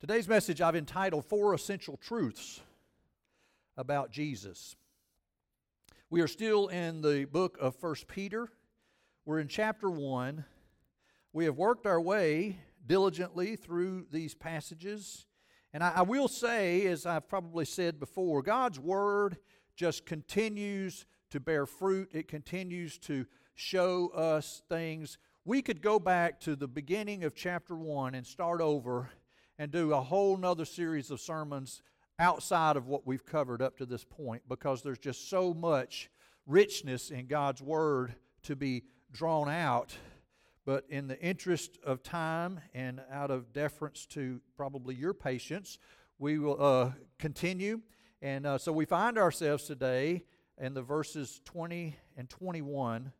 Today's message I've entitled Four Essential Truths about Jesus. We are still in the book of First Peter. We're in chapter 1. We have worked our way diligently through these passages. And I, I will say, as I've probably said before, God's Word just continues to bear fruit, it continues to show us things. We could go back to the beginning of chapter 1 and start over and do a whole nother series of sermons outside of what we've covered up to this point because there's just so much richness in God's Word to be drawn out. But in the interest of time and out of deference to probably your patience, we will uh, continue. And uh, so we find ourselves today in the verses 20 and 21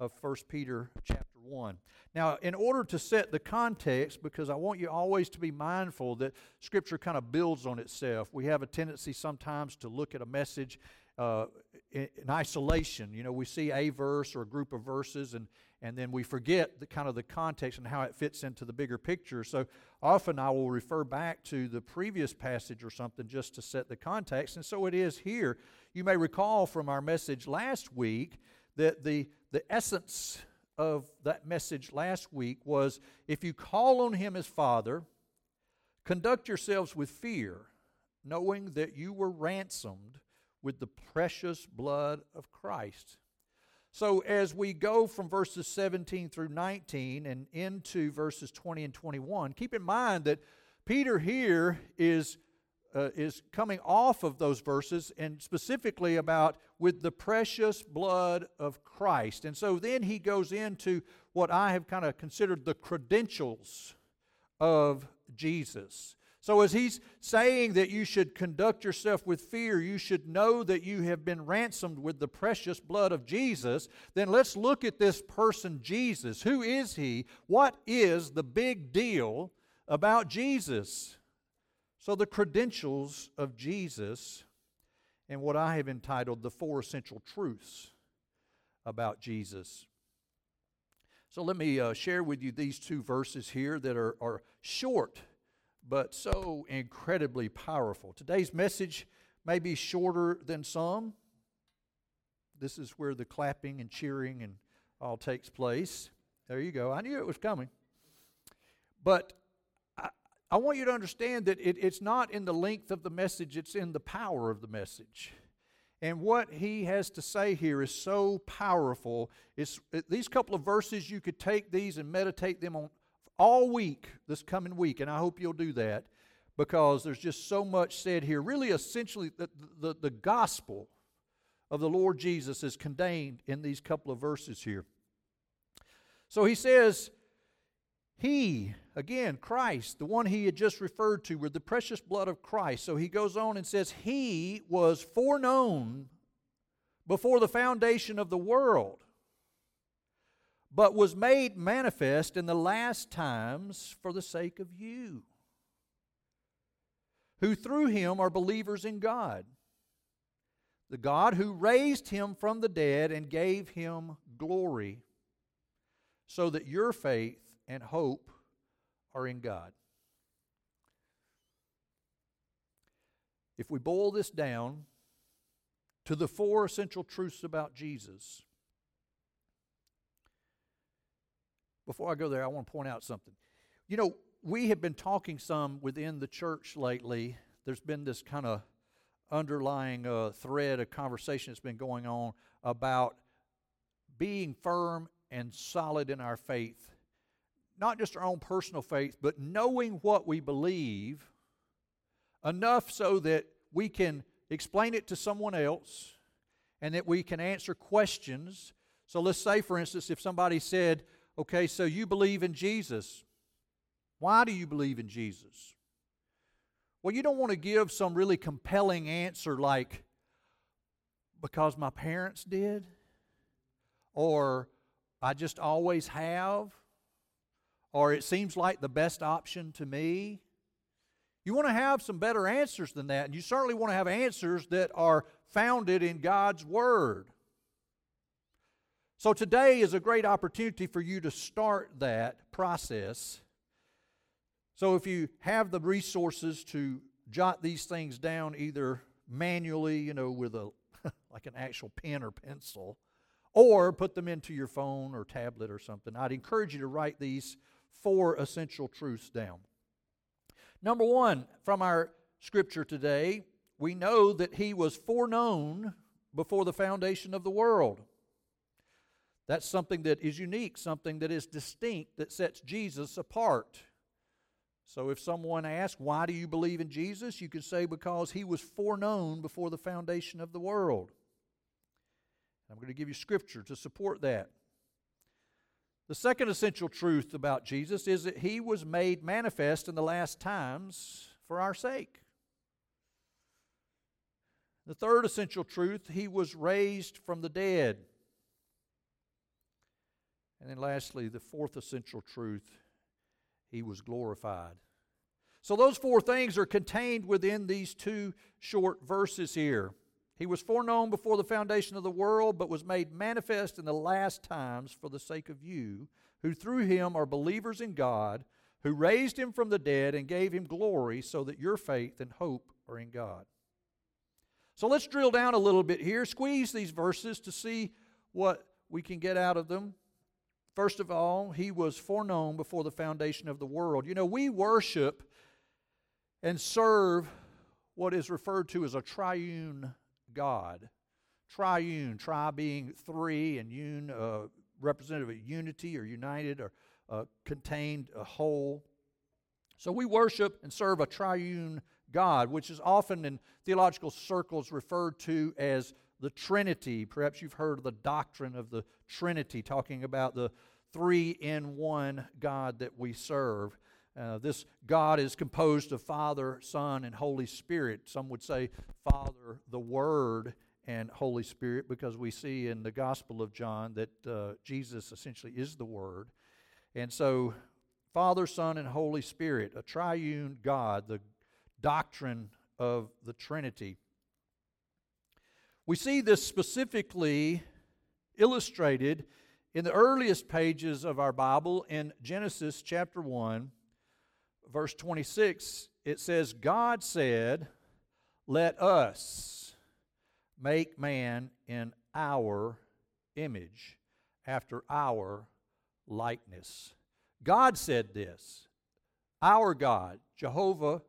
of 1 Peter chapter 1. Now, in order to set the context, because I want you always to be mindful that Scripture kind of builds on itself, we have a tendency sometimes to look at a message uh, in, in, isolation. You know, we see a verse or a group of verses, and, and then we forget the kind of the context and how it fits into the bigger picture. So often I will refer back to the previous passage or something just to set the context, and so it is here. You may recall from our message last week that the, the essence of that message last week was if you call on him as Father, conduct yourselves with fear, knowing that you were ransomed with the precious blood of Christ. So, as we go from verses 17 through 19 and into verses 20 and 21, keep in mind that Peter here is uh, is coming off of those verses and specifically about with the precious blood of Christ. And so then he goes into what I have kind of considered the credentials of Jesus. So, as he's saying that you should conduct yourself with fear, you should know that you have been ransomed with the precious blood of Jesus, then let's look at this person, Jesus. Who is he? What is the big deal about Jesus? So, the credentials of Jesus and what I have entitled the four essential truths about Jesus. So, let me uh, share with you these two verses here that are, are short but so incredibly powerful. Today's message may be shorter than some. This is where the clapping and cheering and all takes place. There you go. I knew it was coming. But I want you to understand that it, it's not in the length of the message, it's in the power of the message. And what he has to say here is so powerful. It's, it, these couple of verses, you could take these and meditate them on all week, this coming week, and I hope you'll do that because there's just so much said here. Really, essentially, the, the, the gospel of the Lord Jesus is contained in these couple of verses here. So he says, He Again, Christ, the one he had just referred to, with the precious blood of Christ. So he goes on and says, He was foreknown before the foundation of the world, but was made manifest in the last times for the sake of you, who through him are believers in God. The God who raised him from the dead and gave him glory, so that your faith and hope are in God. If we boil this down to the four essential truths about Jesus, before I go there, I want to point out something. You know, we have been talking some within the church lately. There's been this kind of underlying uh, thread of conversation that's been going on about being firm and solid in our faith not just our own personal faith, but knowing what we believe enough so that we can explain it to someone else and that we can answer questions. So let's say, for instance, if somebody said, Okay, so you believe in Jesus. Why do you believe in Jesus? Well, you don't want to give some really compelling answer like, because my parents did, or I just always have, or it seems like the best option to me. You want to have some better answers than that, and you certainly want to have answers that are founded in God's Word. So today is a great opportunity for you to start that process. So if you have the resources to jot these things down either manually, you know, with a like an actual pen or pencil, or put them into your phone or tablet or something, I'd encourage you to write these four essential truths down. Number one, from our scripture today, we know that he was foreknown before the foundation of the world. That's something that is unique, something that is distinct, that sets Jesus apart. So if someone asks, Why do you believe in Jesus? you could say, Because he was foreknown before the foundation of the world. I'm going to give you scripture to support that. The second essential truth about Jesus is that he was made manifest in the last times for our sake. The third essential truth, he was raised from the dead. And then lastly, the fourth essential truth, he was glorified. So those four things are contained within these two short verses here. He was foreknown before the foundation of the world, but was made manifest in the last times for the sake of you, who through him are believers in God, who raised him from the dead and gave him glory, so that your faith and hope are in God. So let's drill down a little bit here, squeeze these verses to see what we can get out of them. First of all, he was foreknown before the foundation of the world. You know, we worship and serve what is referred to as a triune God. Triune, tri being three, and un, uh, representative of unity or united or uh, contained a whole. So we worship and serve a triune God, which is often in theological circles referred to as the Trinity. Perhaps you've heard of the doctrine of the Trinity, talking about the three in one God that we serve. Uh, this God is composed of Father, Son, and Holy Spirit. Some would say Father, the Word, and Holy Spirit, because we see in the Gospel of John that uh, Jesus essentially is the Word. And so, Father, Son, and Holy Spirit, a triune God, the doctrine of the Trinity. We see this specifically illustrated in the earliest pages of our Bible in Genesis chapter 1, verse 26. It says, God said, Let us make man in our image, after our likeness. God said this. Our God, Jehovah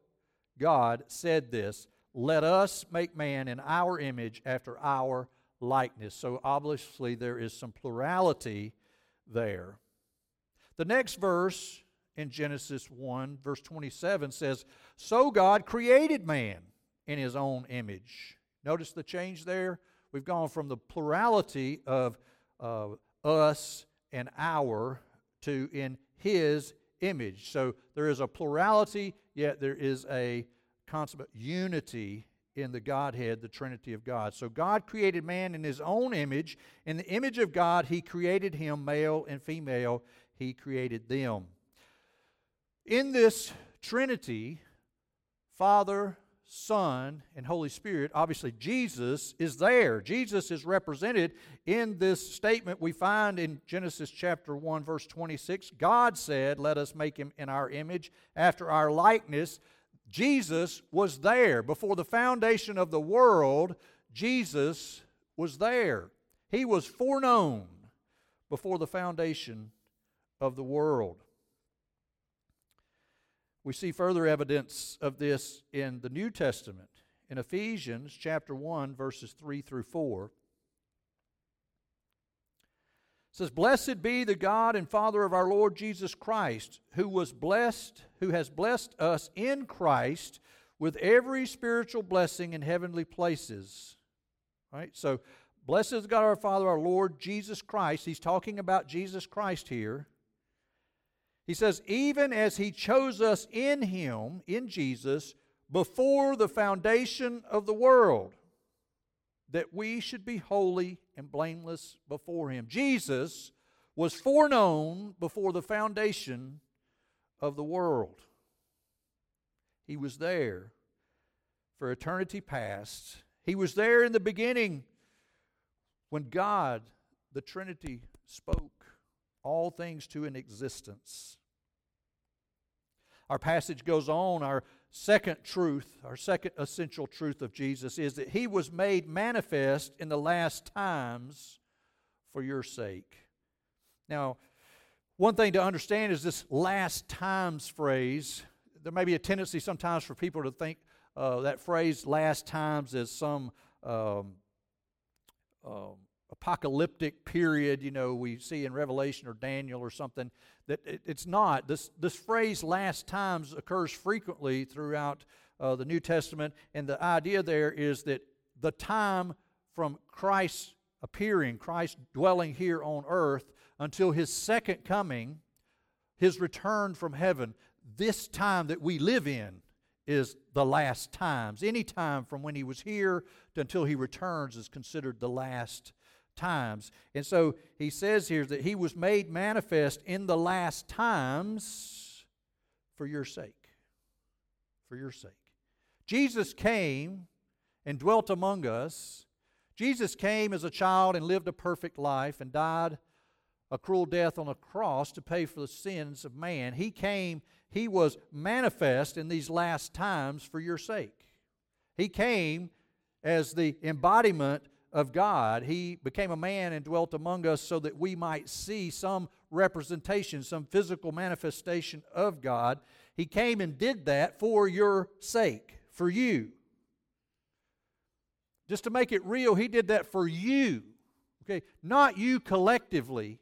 God said this Let us make man in our image after our likeness. So obviously, there is some plurality there. The next verse in Genesis 1, verse 27 says, So God created man in his own image. Notice the change there? We've gone from the plurality of uh, us and our to in his image. So there is a plurality, yet there is a consummate unity in the Godhead, the Trinity of God. So God created man in his own image. In the image of God, he created him, male and female, he created them. In this Trinity, Father, Son, and Holy Spirit, obviously Jesus is there. Jesus is represented in this statement we find in Genesis chapter 1, verse 26. God said, Let us make him in our image, after our likeness. Jesus was there. Before the foundation of the world, Jesus was there. He was foreknown before the foundation of the world. We see further evidence of this in the New Testament. In Ephesians chapter 1 verses 3 through 4, says, Blessed be the God and Father of our Lord Jesus Christ, who was blessed, who has blessed us in Christ with every spiritual blessing in heavenly places. Right? So, blessed is God our Father, our Lord Jesus Christ. He's talking about Jesus Christ here. He says, even as he chose us in him, in Jesus, before the foundation of the world that we should be holy and blameless before Him. Jesus was foreknown before the foundation of the world. He was there for eternity past. He was there in the beginning when God, the Trinity, spoke all things to an existence. Our passage goes on, our second truth, our second essential truth of Jesus is that he was made manifest in the last times for your sake. Now, one thing to understand is this last times phrase. There may be a tendency sometimes for people to think uh, that phrase last times as some um, um, apocalyptic period, you know, we see in Revelation or Daniel or something, that it, it's not. This, this phrase last times occurs frequently throughout uh, the New Testament, and the idea there is that the time from Christ's appearing, Christ dwelling here on earth, until his second coming, his return from heaven, this time that we live in is the last times. Any time from when he was here to until he returns is considered the last times. And so he says here that he was made manifest in the last times for your sake. For your sake. Jesus came and dwelt among us. Jesus came as a child and lived a perfect life and died a cruel death on a cross to pay for the sins of man. He came, he was manifest in these last times for your sake. He came as the embodiment of God. He became a man and dwelt among us so that we might see some representation, some physical manifestation of God. He came and did that for your sake, for you. Just to make it real, He did that for you. Okay, not you collectively,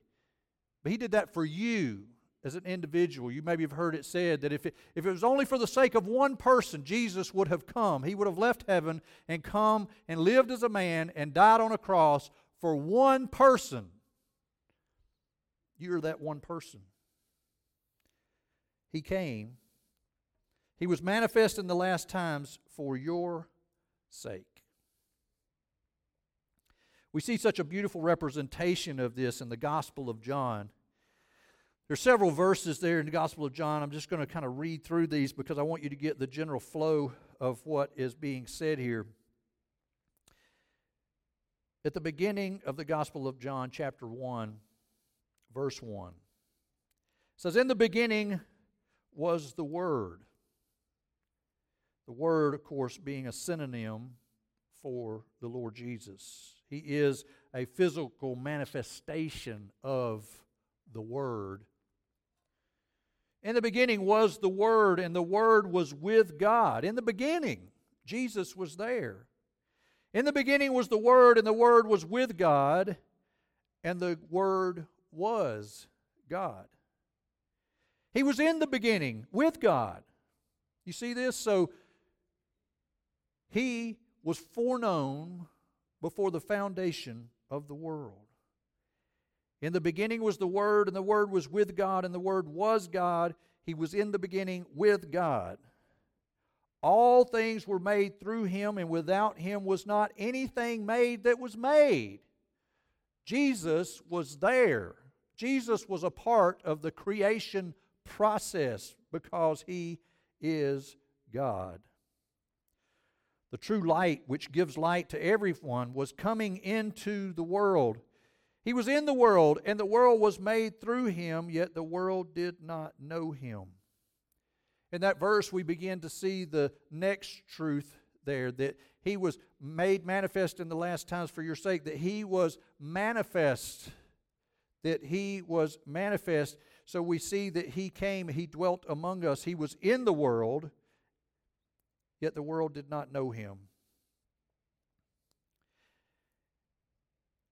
but He did that for you as an individual. You maybe have heard it said that if it, if it was only for the sake of one person, Jesus would have come. He would have left heaven and come and lived as a man and died on a cross for one person. You're that one person. He came. He was manifest in the last times for your sake. We see such a beautiful representation of this in the Gospel of John. There's several verses there in the Gospel of John. I'm just going to kind of read through these because I want you to get the general flow of what is being said here. At the beginning of the Gospel of John, chapter 1, verse 1, says, In the beginning was the Word. The Word, of course, being a synonym for the Lord Jesus. He is a physical manifestation of the Word in the beginning was the Word, and the Word was with God. In the beginning, Jesus was there. In the beginning was the Word, and the Word was with God, and the Word was God. He was in the beginning with God. You see this? So he was foreknown before the foundation of the world. In the beginning was the Word, and the Word was with God, and the Word was God. He was in the beginning with God. All things were made through him, and without him was not anything made that was made. Jesus was there. Jesus was a part of the creation process because he is God. The true light, which gives light to everyone, was coming into the world. He was in the world, and the world was made through him, yet the world did not know him. In that verse, we begin to see the next truth there that he was made manifest in the last times for your sake, that he was manifest. That he was manifest. So we see that he came, he dwelt among us, he was in the world, yet the world did not know him.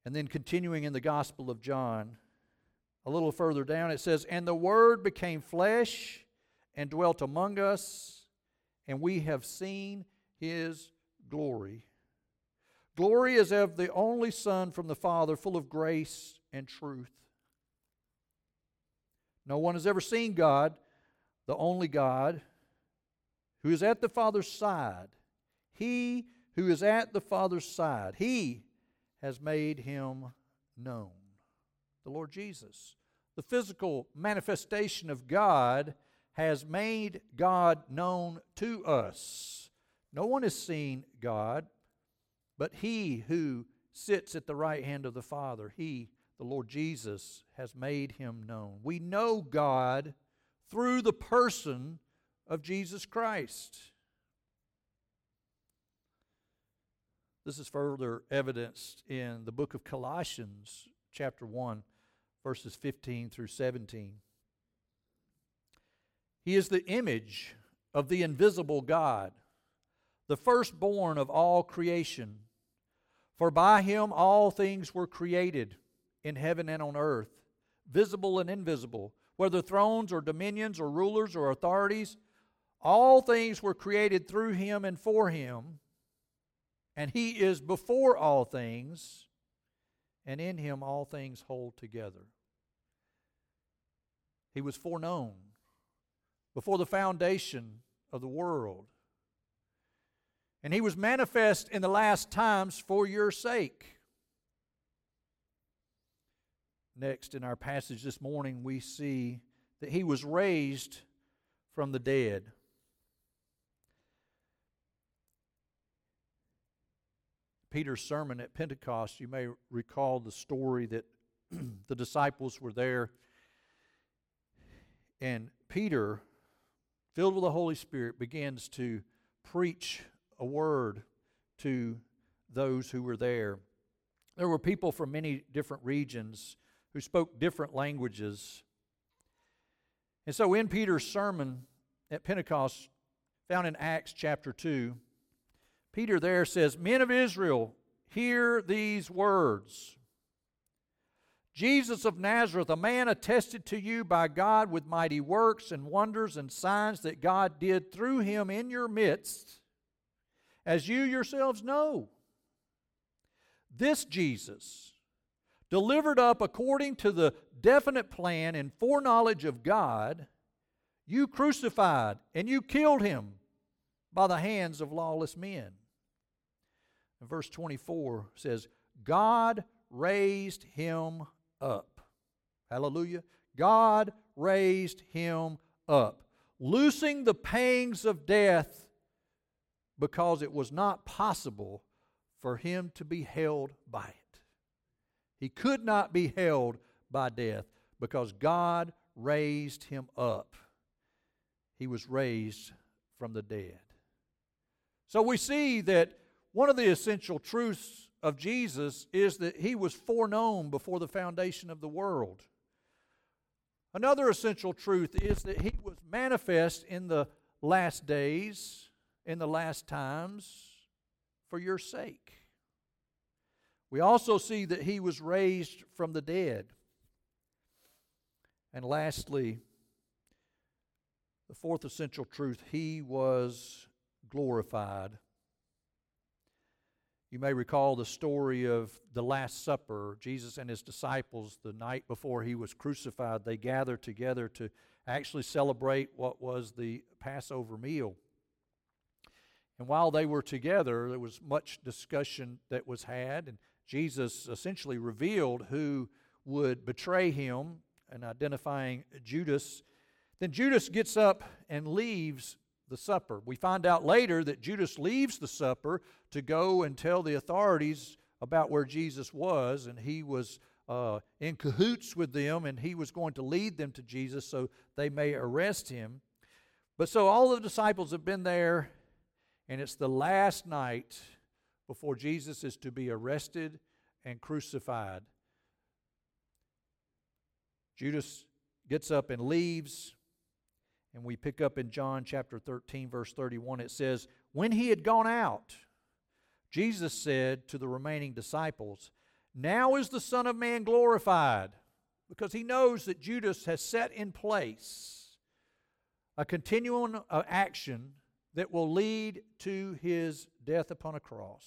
And then continuing in the Gospel of John, a little further down, it says, And the Word became flesh and dwelt among us, and we have seen his glory. Glory is of the only Son from the Father, full of grace and truth. No one has ever seen God, the only God, who is at the Father's side. He who is at the Father's side, he has made him known. The Lord Jesus. The physical manifestation of God has made God known to us. No one has seen God, but he who sits at the right hand of the Father, he, the Lord Jesus, has made him known. We know God through the person of Jesus Christ. This is further evidenced in the book of Colossians, chapter 1, verses 15 through 17. He is the image of the invisible God, the firstborn of all creation. For by him all things were created in heaven and on earth, visible and invisible, whether thrones or dominions or rulers or authorities. All things were created through him and for him, and he is before all things, and in him all things hold together. He was foreknown before the foundation of the world. And he was manifest in the last times for your sake. Next, in our passage this morning, we see that he was raised from the dead. Peter's sermon at Pentecost, you may recall the story that the disciples were there, and Peter filled with the Holy Spirit, begins to preach a word to those who were there. There were people from many different regions who spoke different languages. And so in Peter's sermon at Pentecost, found in Acts chapter 2, Peter there says, Men of Israel, hear these words. Jesus of Nazareth, a man attested to you by God with mighty works and wonders and signs that God did through him in your midst, as you yourselves know. This Jesus, delivered up according to the definite plan and foreknowledge of God, you crucified and you killed him by the hands of lawless men. Verse 24 says, God raised him up. Hallelujah. God raised him up, loosing the pangs of death because it was not possible for him to be held by it. He could not be held by death because God raised him up. He was raised from the dead. So we see that one of the essential truths of Jesus is that he was foreknown before the foundation of the world. Another essential truth is that he was manifest in the last days, in the last times, for your sake. We also see that he was raised from the dead. And lastly, the fourth essential truth, he was glorified you may recall the story of the Last Supper. Jesus and his disciples, the night before he was crucified, they gathered together to actually celebrate what was the Passover meal. And while they were together, there was much discussion that was had, and Jesus essentially revealed who would betray him and identifying Judas. Then Judas gets up and leaves the supper. We find out later that Judas leaves the supper to go and tell the authorities about where Jesus was, and he was uh, in cahoots with them, and he was going to lead them to Jesus so they may arrest him. But so all the disciples have been there, and it's the last night before Jesus is to be arrested and crucified. Judas gets up and leaves. And we pick up in John chapter 13, verse 31, it says, When he had gone out, Jesus said to the remaining disciples, Now is the Son of Man glorified, because he knows that Judas has set in place a continuing of action that will lead to his death upon a cross.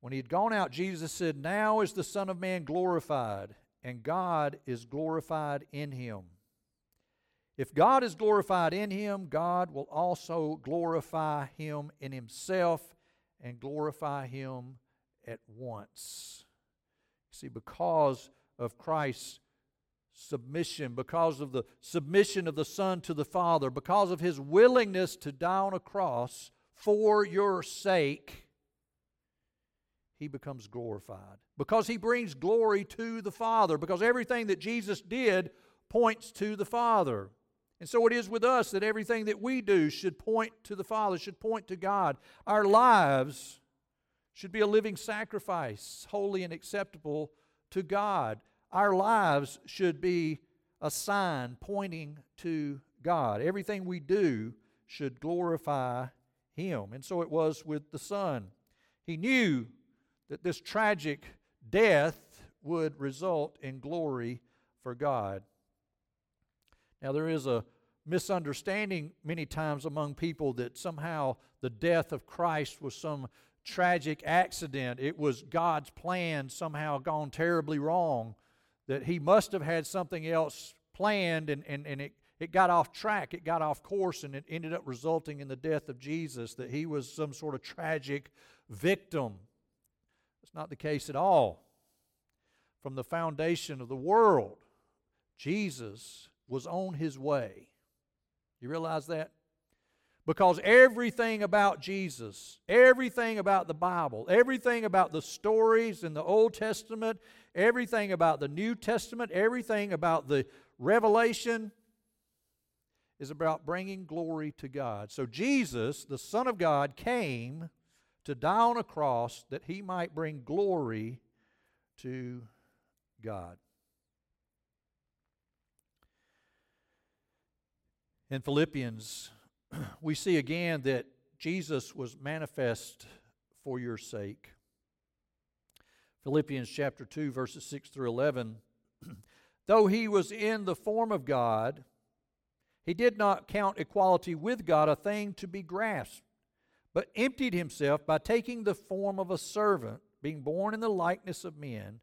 When he had gone out, Jesus said, Now is the Son of Man glorified, and God is glorified in him. If God is glorified in him, God will also glorify him in himself and glorify him at once. See, because of Christ's submission, because of the submission of the Son to the Father, because of his willingness to die on a cross for your sake, he becomes glorified. Because he brings glory to the Father, because everything that Jesus did points to the Father. And so it is with us that everything that we do should point to the Father, should point to God. Our lives should be a living sacrifice, holy and acceptable to God. Our lives should be a sign pointing to God. Everything we do should glorify Him. And so it was with the Son. He knew that this tragic death would result in glory for God. Now, there is a misunderstanding many times among people that somehow the death of Christ was some tragic accident. It was God's plan somehow gone terribly wrong, that He must have had something else planned and, and, and it, it got off track, it got off course, and it ended up resulting in the death of Jesus, that He was some sort of tragic victim. It's not the case at all. From the foundation of the world, Jesus was on his way. You realize that? Because everything about Jesus, everything about the Bible, everything about the stories in the Old Testament, everything about the New Testament, everything about the Revelation is about bringing glory to God. So Jesus, the Son of God, came to die on a cross that he might bring glory to God. In Philippians, we see again that Jesus was manifest for your sake. Philippians chapter 2, verses 6 through 11. Though he was in the form of God, he did not count equality with God a thing to be grasped, but emptied himself by taking the form of a servant, being born in the likeness of men.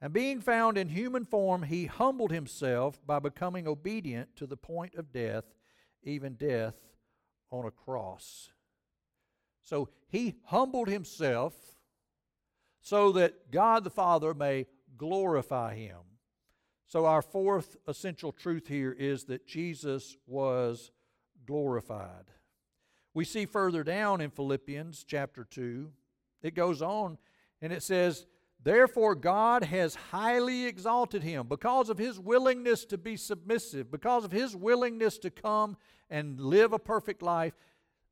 And being found in human form, he humbled himself by becoming obedient to the point of death, even death on a cross. So he humbled himself so that God the Father may glorify him. So, our fourth essential truth here is that Jesus was glorified. We see further down in Philippians chapter 2, it goes on and it says, Therefore, God has highly exalted him because of his willingness to be submissive, because of his willingness to come and live a perfect life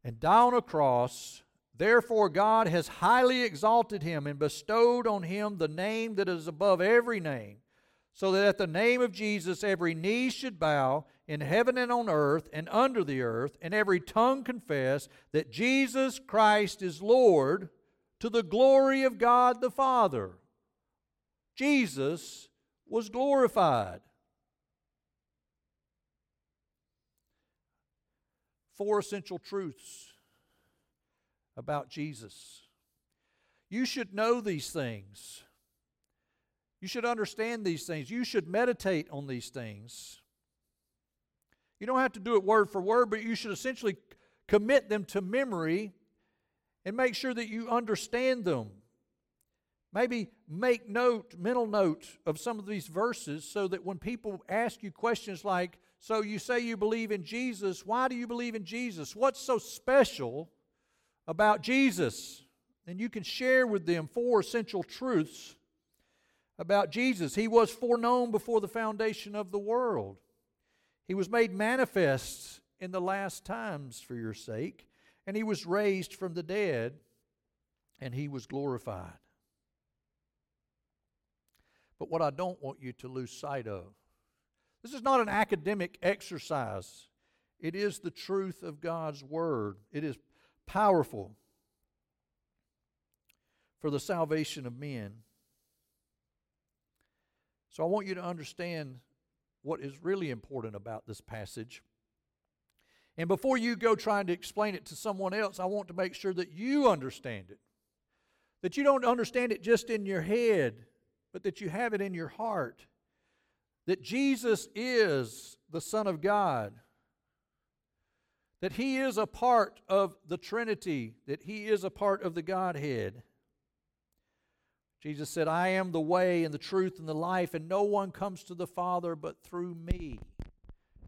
and die on a cross. Therefore, God has highly exalted him and bestowed on him the name that is above every name, so that at the name of Jesus every knee should bow in heaven and on earth and under the earth, and every tongue confess that Jesus Christ is Lord to the glory of God the Father. Jesus was glorified. Four essential truths about Jesus. You should know these things. You should understand these things. You should meditate on these things. You don't have to do it word for word, but you should essentially commit them to memory and make sure that you understand them. Maybe make note, mental note of some of these verses so that when people ask you questions like, So you say you believe in Jesus, why do you believe in Jesus? What's so special about Jesus? And you can share with them four essential truths about Jesus. He was foreknown before the foundation of the world, He was made manifest in the last times for your sake, and He was raised from the dead, and He was glorified. But what I don't want you to lose sight of this is not an academic exercise, it is the truth of God's Word. It is powerful for the salvation of men. So I want you to understand what is really important about this passage. And before you go trying to explain it to someone else, I want to make sure that you understand it. That you don't understand it just in your head, but that you have it in your heart that Jesus is the Son of God, that He is a part of the Trinity, that He is a part of the Godhead. Jesus said, I am the way and the truth and the life, and no one comes to the Father but through me.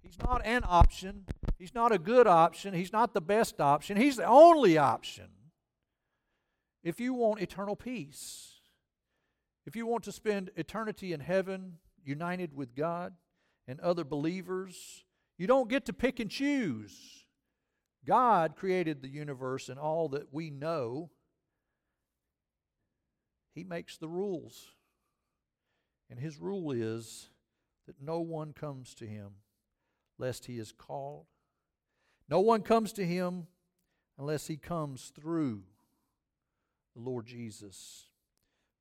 He's not an option. He's not a good option. He's not the best option. He's the only option if you want eternal peace. If you want to spend eternity in heaven united with God and other believers, You don't get to pick and choose. God created the universe and all that we know. He makes the rules. And his rule is that no one comes to him lest he is called. No one comes to him unless he comes through the Lord Jesus.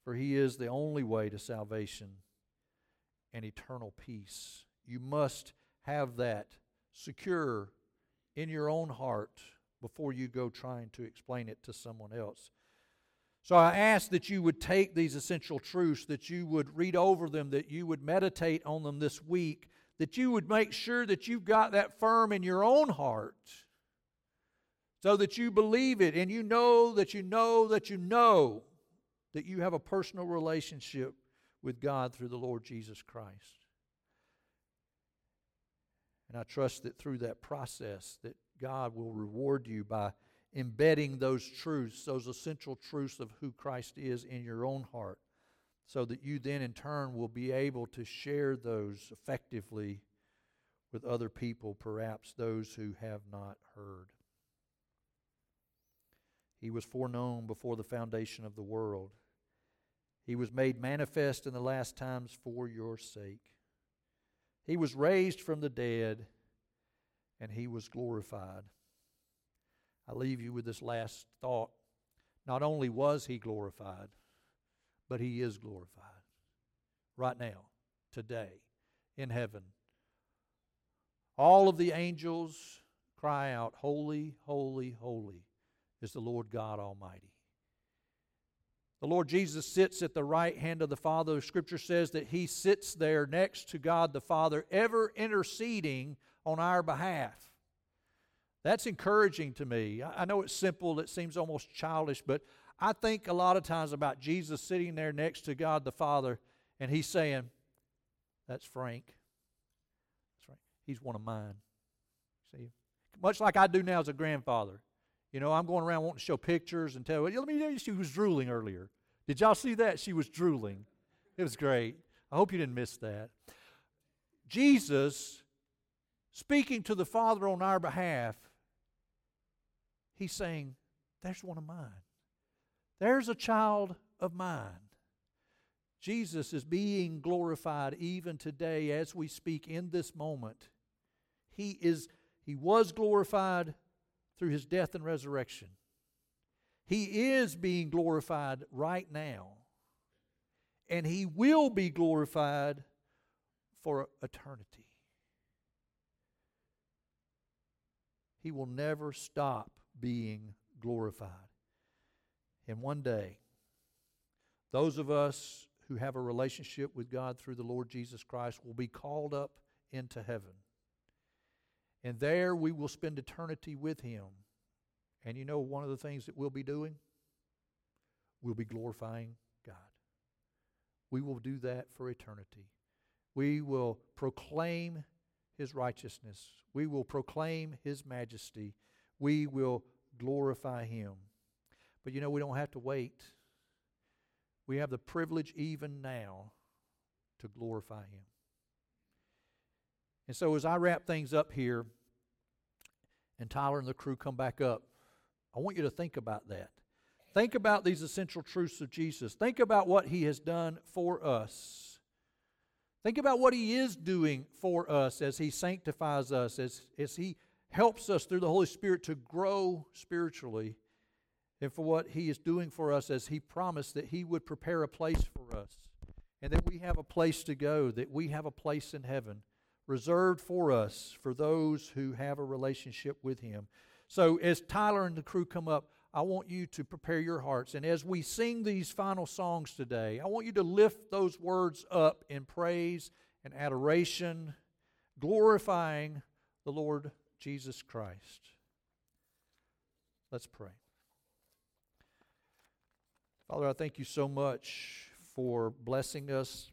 For he is the only way to salvation and eternal peace. You must have that secure in your own heart before you go trying to explain it to someone else. So I ask that you would take these essential truths, that you would read over them, that you would meditate on them this week, that you would make sure that you've got that firm in your own heart so that you believe it and you know that you know that you know that you have a personal relationship with God through the Lord Jesus Christ. And I trust that through that process that God will reward you by embedding those truths, those essential truths of who Christ is in your own heart, so that you then in turn will be able to share those effectively with other people, perhaps those who have not heard. He was foreknown before the foundation of the world. He was made manifest in the last times for your sake. He was raised from the dead, and he was glorified. I leave you with this last thought. Not only was he glorified, but he is glorified right now, today, in heaven. All of the angels cry out, Holy, holy, holy is the Lord God Almighty. The Lord Jesus sits at the right hand of the Father. Scripture says that He sits there next to God the Father, ever interceding on our behalf. That's encouraging to me. I know it's simple, it seems almost childish, but I think a lot of times about Jesus sitting there next to God the Father and He's saying, That's Frank. That's right. He's one of mine. See? Much like I do now as a grandfather. You know, I'm going around wanting to show pictures and tell, let me tell you, she was drooling earlier. Did y'all see that? She was drooling. It was great. I hope you didn't miss that. Jesus, speaking to the Father on our behalf, he's saying, There's one of mine. There's a child of mine. Jesus is being glorified even today as we speak in this moment. He is he was glorified through his death and resurrection. He is being glorified right now. And he will be glorified for eternity. He will never stop being glorified. And one day, those of us who have a relationship with God through the Lord Jesus Christ will be called up into heaven. And there we will spend eternity with Him. And you know one of the things that we'll be doing? We'll be glorifying God. We will do that for eternity. We will proclaim His righteousness. We will proclaim His majesty. We will glorify Him. But you know, we don't have to wait. We have the privilege even now to glorify Him. And so, as I wrap things up here, and Tyler and the crew come back up, I want you to think about that. Think about these essential truths of Jesus. Think about what He has done for us. Think about what He is doing for us as He sanctifies us, as, as He helps us through the Holy Spirit to grow spiritually, and for what He is doing for us as He promised that He would prepare a place for us, and that we have a place to go, that we have a place in heaven reserved for us for those who have a relationship with Him. So, as Tyler and the crew come up, I want you to prepare your hearts. And as we sing these final songs today, I want you to lift those words up in praise and adoration, glorifying the Lord Jesus Christ. Let's pray. Father, I thank you so much for blessing us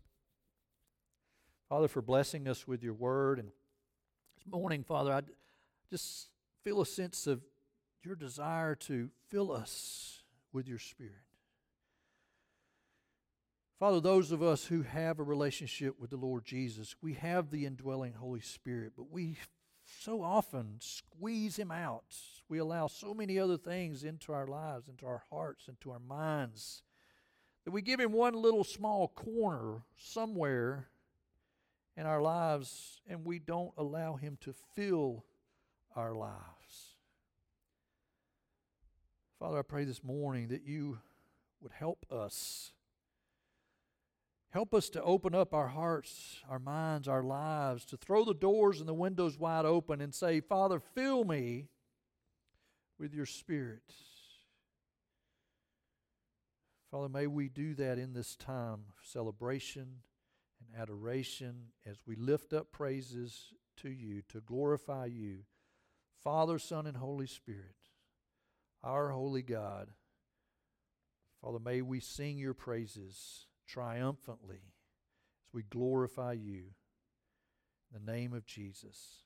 Father, for blessing us with your word. And this morning, Father, I just feel a sense of your desire to fill us with your spirit. Father, those of us who have a relationship with the Lord Jesus, we have the indwelling Holy Spirit, but we so often squeeze Him out. We allow so many other things into our lives, into our hearts, into our minds, that we give Him one little small corner somewhere in our lives and we don't allow Him to fill our lives. Father, I pray this morning that you would help us. Help us to open up our hearts, our minds, our lives, to throw the doors and the windows wide open and say, Father, fill me with your Spirit. Father, may we do that in this time of celebration and adoration as we lift up praises to you, to glorify you, Father, Son, and Holy Spirit, our holy God. Father, may we sing your praises triumphantly as we glorify you. In the name of Jesus,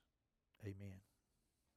amen.